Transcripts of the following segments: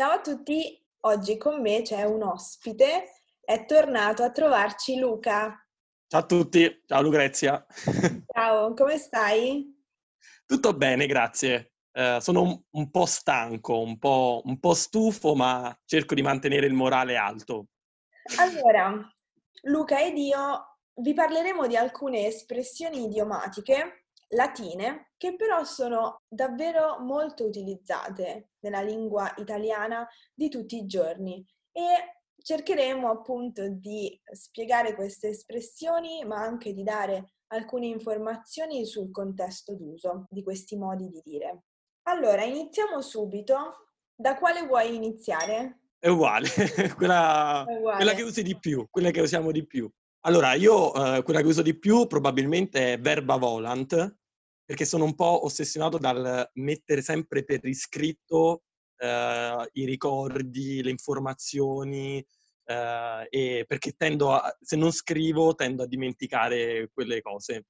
Ciao a tutti, oggi con me c'è un ospite, è tornato a trovarci Luca. Ciao a tutti, ciao Lucrezia. Ciao, come stai? Tutto bene, grazie. Uh, sono un, un, po' stanco, un po', un po' stufo, ma cerco di mantenere il morale alto. Allora, Luca ed io vi parleremo di alcune espressioni idiomatiche latine che però sono davvero molto utilizzate nella lingua italiana di tutti i giorni e cercheremo appunto di spiegare queste espressioni ma anche di dare alcune informazioni sul contesto d'uso di questi modi di dire. Allora, iniziamo subito. Da quale vuoi iniziare? È uguale, quella, È uguale. quella che usi di più, quella che usiamo di più. Allora, io eh, quella che uso di più probabilmente è verba volant, perché sono un po' ossessionato dal mettere sempre per iscritto eh, i ricordi, le informazioni, eh, e perché tendo a, se non scrivo, tendo a dimenticare quelle cose.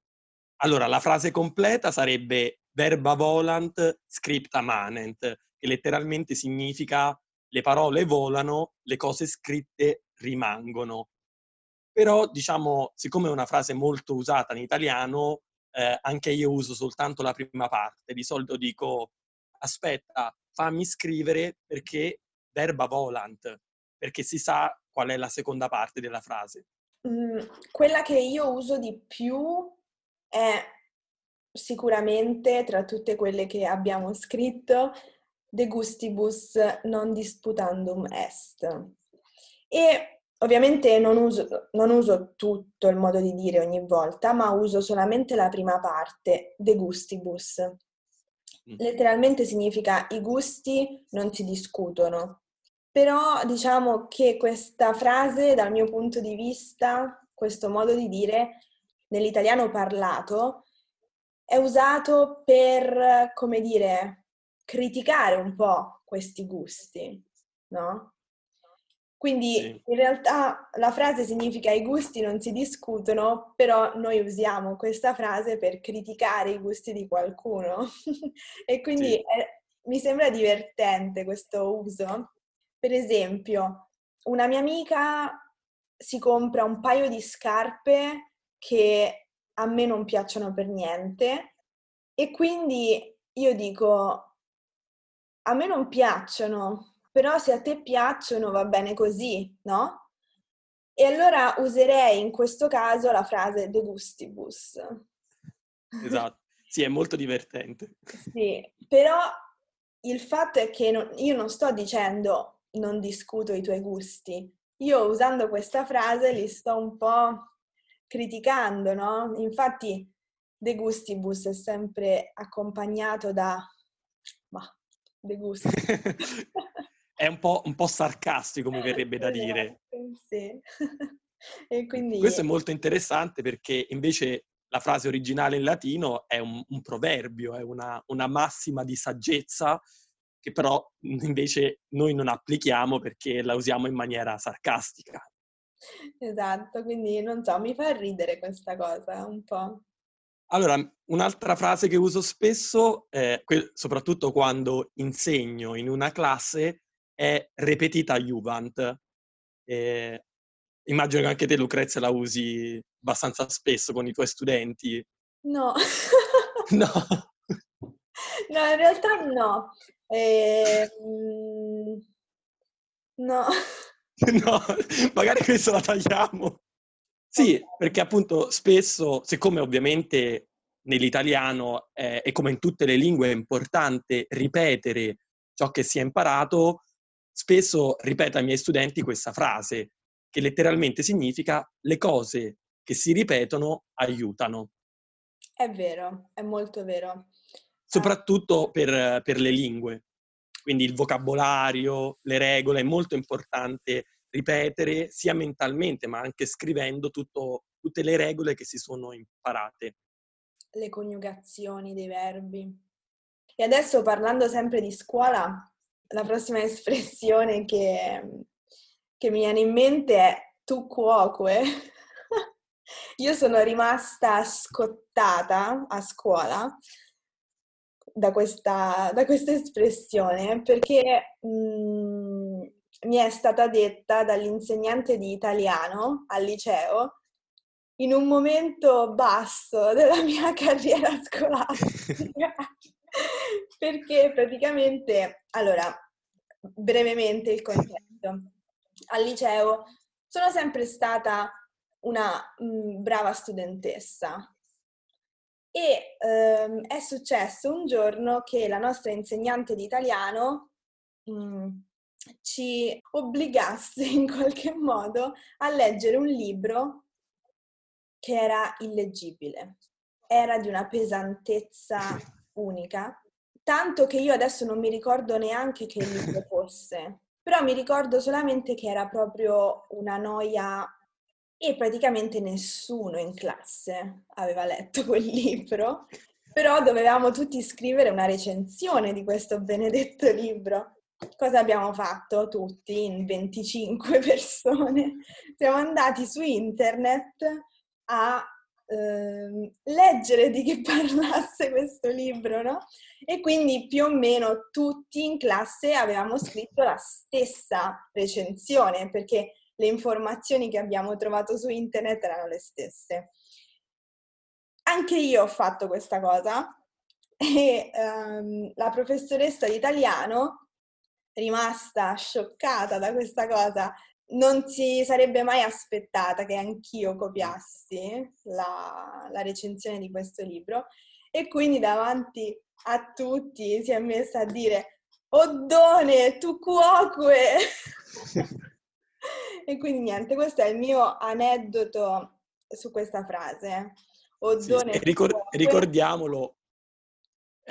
Allora, la frase completa sarebbe verba volant scripta manent, che letteralmente significa le parole volano, le cose scritte rimangono. Però, diciamo, siccome è una frase molto usata in italiano, eh, anche io uso soltanto la prima parte. Di solito dico, aspetta, fammi scrivere perché verba volant, perché si sa qual è la seconda parte della frase. Mm, quella che io uso di più è sicuramente tra tutte quelle che abbiamo scritto de gustibus non disputandum est. E Ovviamente non uso, non uso, tutto il modo di dire ogni volta, ma uso solamente la prima parte, de gustibus. Mm. Letteralmente significa i gusti non si discutono. Però diciamo che questa frase, dal mio punto di vista, questo modo di dire, nell'italiano parlato, è usato per, come dire, criticare un po' questi gusti, no? Quindi sì. in realtà la frase significa i gusti non si discutono, però noi usiamo questa frase per criticare i gusti di qualcuno. e quindi sì. è, mi sembra divertente questo uso. Per esempio, una mia amica si compra un paio di scarpe che a me non piacciono per niente e quindi io dico, a me non piacciono, però se a te piacciono va bene così, no? E allora userei in questo caso la frase de gustibus. Esatto, sì, è molto divertente. Sì, però il fatto è che non, io non sto dicendo non discuto i tuoi gusti, io usando questa frase li sto un po' criticando, no? Infatti de gustibus è sempre accompagnato da... Ma, de gusti. è un po', un po', sarcastico, mi verrebbe da dire. Sì. e quindi... Questo è molto interessante perché invece la frase originale in latino è un, un proverbio, è una, una, massima di saggezza che però invece noi non applichiamo perché la usiamo in maniera sarcastica. Esatto, quindi non so, mi fa ridere questa cosa un po'. Allora, un'altra frase che uso spesso, eh, soprattutto quando insegno in una classe, è repetita Juvent. E immagino che anche te, Lucrezia, la usi abbastanza spesso con i tuoi studenti. No. no. No, in realtà no. Eh, no. no, magari questo la tagliamo. Sì, perché appunto spesso, siccome ovviamente nell'italiano è come in tutte le lingue è importante ripetere ciò che si è imparato, spesso ripeto ai miei studenti questa frase, che letteralmente significa le cose che si ripetono aiutano. È vero, è molto vero. Soprattutto per, per le lingue. Quindi il vocabolario, le regole, è molto importante ripetere sia mentalmente ma anche scrivendo tutto, tutte le regole che si sono imparate. Le coniugazioni dei verbi. E adesso parlando sempre di scuola, la prossima espressione che, che mi viene in mente è tu cuoque. Io sono rimasta scottata a scuola da questa, da questa espressione perché mh, mm, mi è stata detta dall'insegnante di italiano al liceo in un momento basso della mia carriera scolastica. perché praticamente, allora, brevemente il concetto. Al liceo sono sempre stata una mm, brava studentessa e ehm, è successo un giorno che la nostra insegnante di italiano mm, ci obbligasse in qualche modo a leggere un libro che era illeggibile. Era di una pesantezza unica, tanto che io adesso non mi ricordo neanche che libro fosse, però mi ricordo solamente che era proprio una noia e praticamente nessuno in classe aveva letto quel libro, però dovevamo tutti scrivere una recensione di questo benedetto libro. Cosa abbiamo fatto tutti in 25 persone? Siamo andati su internet a eh, leggere di che parlasse questo libro, no? E quindi più o meno tutti in classe avevamo scritto la stessa recensione, perché le informazioni che abbiamo trovato su internet erano le stesse. Anche io ho fatto questa cosa e um, la professoressa di italiano, rimasta scioccata da questa cosa, non si sarebbe mai aspettata che anch'io copiassi la, la recensione di questo libro e quindi davanti a tutti si è messa a dire Oddone, tu cuoque! E quindi niente, questo è il mio aneddoto su questa frase. Oddone sì, ricor- ricordiamolo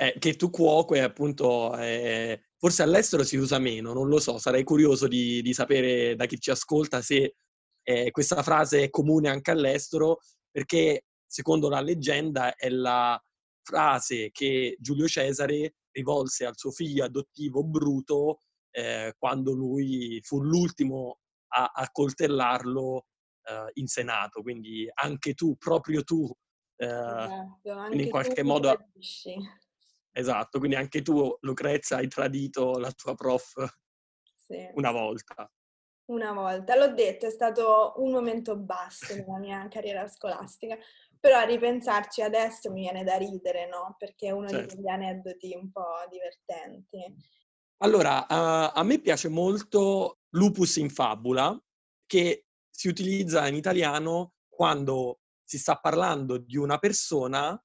eh, che tu cuoque appunto eh, forse all'estero si usa meno, non lo so, sarei curioso di, di sapere da chi ci ascolta se eh, questa frase è comune anche all'estero perché secondo la leggenda è la frase che Giulio Cesare rivolse al suo figlio adottivo Bruto eh, quando lui fu l'ultimo a, a coltellarlo eh, in Senato. Quindi anche tu, proprio tu, eh, esatto, anche in qualche modo... Tradisci. Esatto, quindi anche tu, Lucrezia, hai tradito la tua prof sì. una volta. Una volta, l'ho detto, è stato un momento basso nella mia carriera scolastica, però a ripensarci adesso mi viene da ridere, no? Perché è uno certo. di quegli aneddoti un po' divertenti. Allora, uh, a me piace molto lupus in fabula, che si utilizza in italiano quando si sta parlando di una persona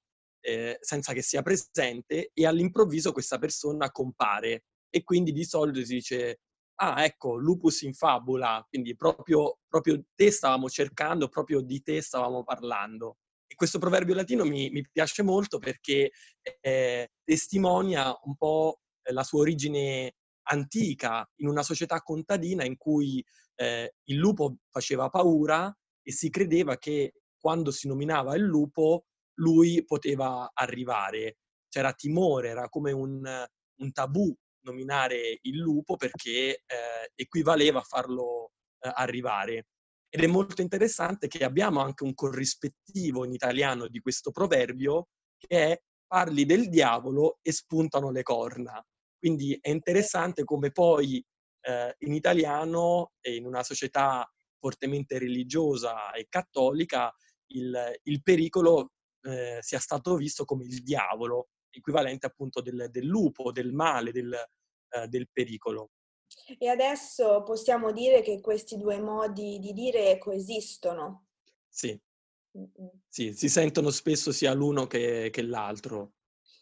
eh, senza che sia presente e all'improvviso questa persona compare e quindi di solito si dice ah ecco lupus in fabula, quindi proprio, proprio te stavamo cercando, proprio di te stavamo parlando. E questo proverbio latino mi, mi piace molto perché eh, testimonia un po' la sua origine antica, in una società contadina in cui eh, il lupo faceva paura e si credeva che quando si nominava il lupo lui poteva arrivare. C'era timore, era come un, un tabù nominare il lupo perché eh, equivaleva a farlo eh, arrivare. Ed è molto interessante che abbiamo anche un corrispettivo in italiano di questo proverbio che è parli del diavolo e spuntano le corna. Quindi è interessante come poi eh, in italiano e in una società fortemente religiosa e cattolica il, il pericolo eh, sia stato visto come il diavolo, equivalente appunto del, del lupo, del male, del, eh, del pericolo. E adesso possiamo dire che questi due modi di dire coesistono. Sì, sì si sentono spesso sia l'uno che, che l'altro.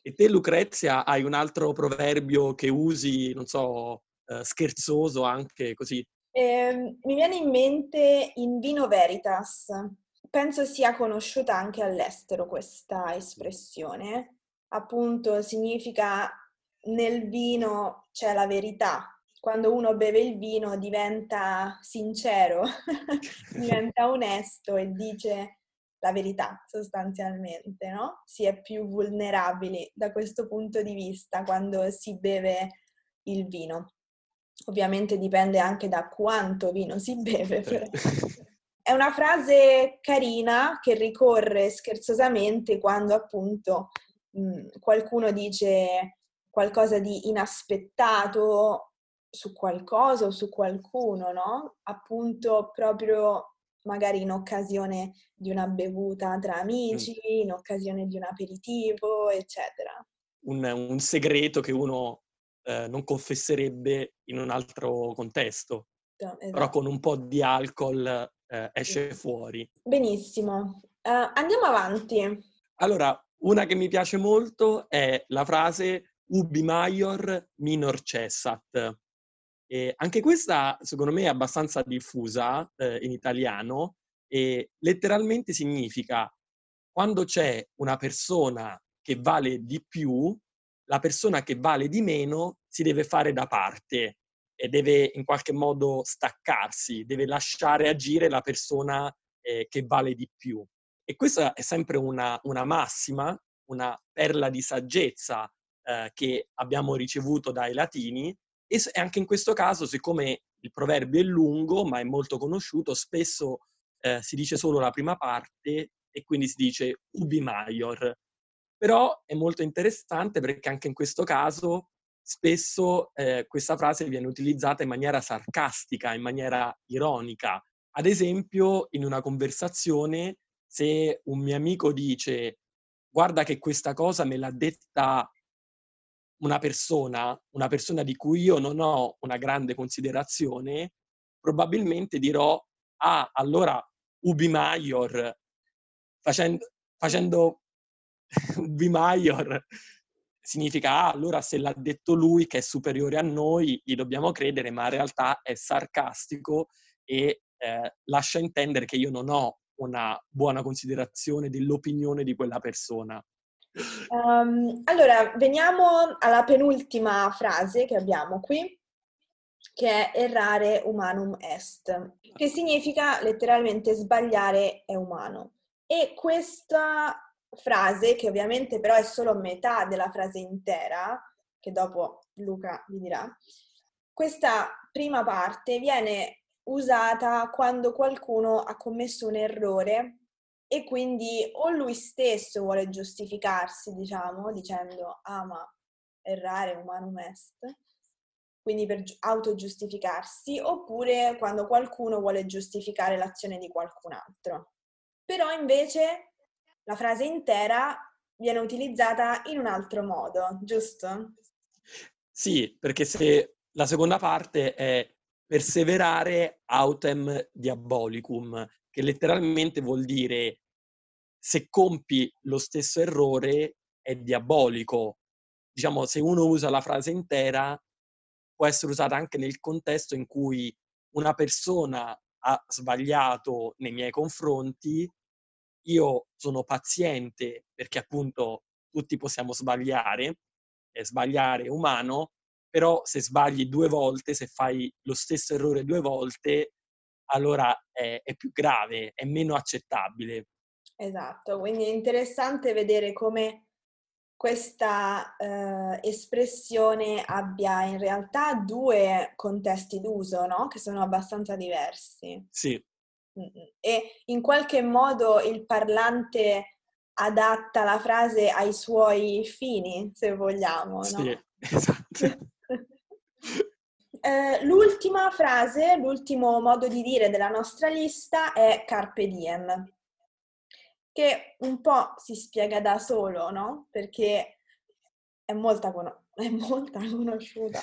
E te, Lucrezia, hai un altro proverbio che usi, non so, eh, scherzoso anche così? Eh, mi viene in mente in vino veritas. Penso sia conosciuta anche all'estero questa espressione. Appunto, significa nel vino c'è la verità. Quando uno beve il vino diventa sincero, diventa onesto e dice la verità sostanzialmente, no? Si è più vulnerabili da questo punto di vista quando si beve il vino. Ovviamente dipende anche da quanto vino si beve, però. È una frase carina che ricorre scherzosamente quando appunto mh, qualcuno dice qualcosa di inaspettato su qualcosa o su qualcuno, no? Appunto proprio magari in occasione di una bevuta tra amici, mm. in occasione di un aperitivo, eccetera. Un, un segreto che uno eh, non confesserebbe in un altro contesto, esatto. però con un po' di alcol eh, esce fuori. Benissimo. Uh, andiamo avanti. Allora, una che mi piace molto è la frase ubi maior minor cessat. E anche questa, secondo me, è abbastanza diffusa eh, in italiano e letteralmente significa quando c'è una persona che vale di più, la persona che vale di meno si deve fare da parte e deve in qualche modo staccarsi, deve lasciare agire la persona eh, che vale di più. E questa è sempre una, una massima, una perla di saggezza eh, che abbiamo ricevuto dai latini e anche in questo caso, siccome il proverbio è lungo, ma è molto conosciuto, spesso eh, si dice solo la prima parte e quindi si dice ubi maior. Però è molto interessante perché anche in questo caso spesso eh, questa frase viene utilizzata in maniera sarcastica, in maniera ironica. Ad esempio, in una conversazione, se un mio amico dice guarda che questa cosa me l'ha detta una persona, una persona di cui io non ho una grande considerazione, probabilmente dirò, ah, allora ubi maior, facendo, facendo ubi maior significa, ah, allora se l'ha detto lui che è superiore a noi, gli dobbiamo credere, ma in realtà è sarcastico e eh, lascia intendere che io non ho una buona considerazione dell'opinione di quella persona. Um, allora, veniamo alla penultima frase che abbiamo qui, che è errare humanum est, che significa letteralmente sbagliare è umano. E questa frase, che ovviamente però è solo metà della frase intera, che dopo Luca vi dirà, questa prima parte viene usata quando qualcuno ha commesso un errore e quindi o lui stesso vuole giustificarsi, diciamo, dicendo ah ma errare umanum est, quindi per autogiustificarsi, oppure quando qualcuno vuole giustificare l'azione di qualcun altro. Però invece la frase intera viene utilizzata in un altro modo, giusto? Sì, perché se la seconda parte è perseverare autem diabolicum, che letteralmente vuol dire se compi lo stesso errore è diabolico. Diciamo, se uno usa la frase intera, può essere usata anche nel contesto in cui una persona ha sbagliato nei miei confronti, io sono paziente perché appunto tutti possiamo sbagliare, e sbagliare è umano, però se sbagli due volte, se fai lo stesso errore due volte, allora è, è più grave, è meno accettabile. Esatto, quindi è interessante vedere come questa eh, espressione abbia in realtà due contesti d'uso, no? Che sono abbastanza diversi. Sì. E in qualche modo il parlante adatta la frase ai suoi fini, se vogliamo, no? Sì, esatto. Eh, l'ultima frase, l'ultimo modo di dire della nostra lista è carpe diem, che un po' si spiega da solo, no? Perché è molta, con- è molta conosciuta.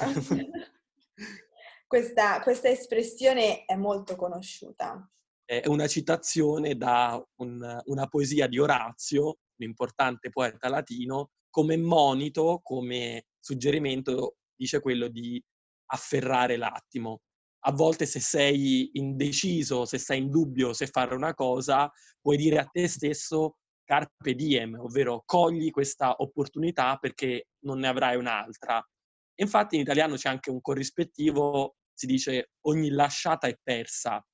questa, questa espressione è molto conosciuta. È una citazione da un, una poesia di Orazio, un importante poeta latino, come monito, come suggerimento, dice quello di afferrare l'attimo. A volte se sei indeciso, se sei in dubbio se fare una cosa, puoi dire a te stesso carpe diem, ovvero cogli questa opportunità perché non ne avrai un'altra. Infatti in italiano c'è anche un corrispettivo, si dice ogni lasciata è persa,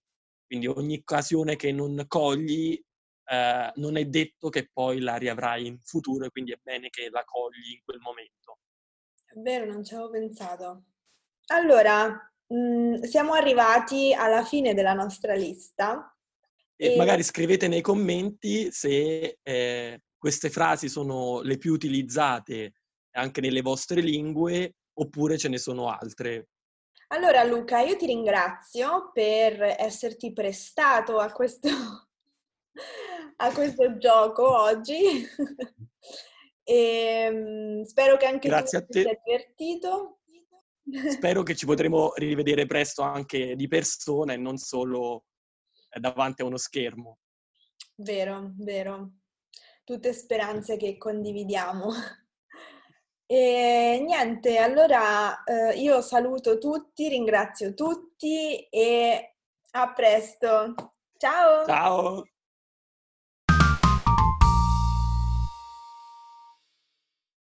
quindi ogni occasione che non cogli eh, non è detto che poi la riavrai in futuro e quindi è bene che la cogli in quel momento. È vero, non ci avevo pensato. Allora, mh, mhmm, siamo arrivati alla fine della nostra lista. E, e, magari scrivete nei commenti se eh, queste frasi sono le più utilizzate anche nelle vostre lingue oppure ce ne sono altre. Allora Luca, io ti ringrazio per esserti prestato a questo, a questo gioco oggi e ehm, spero che anche Grazie tu ti sia divertito. Spero che ci potremo rivedere presto anche di persona e non solo eh, davanti a uno schermo. Vero, vero. Tutte speranze che condividiamo. E niente, allora eh, io saluto tutti, ringrazio tutti e a presto. Ciao! Ciao!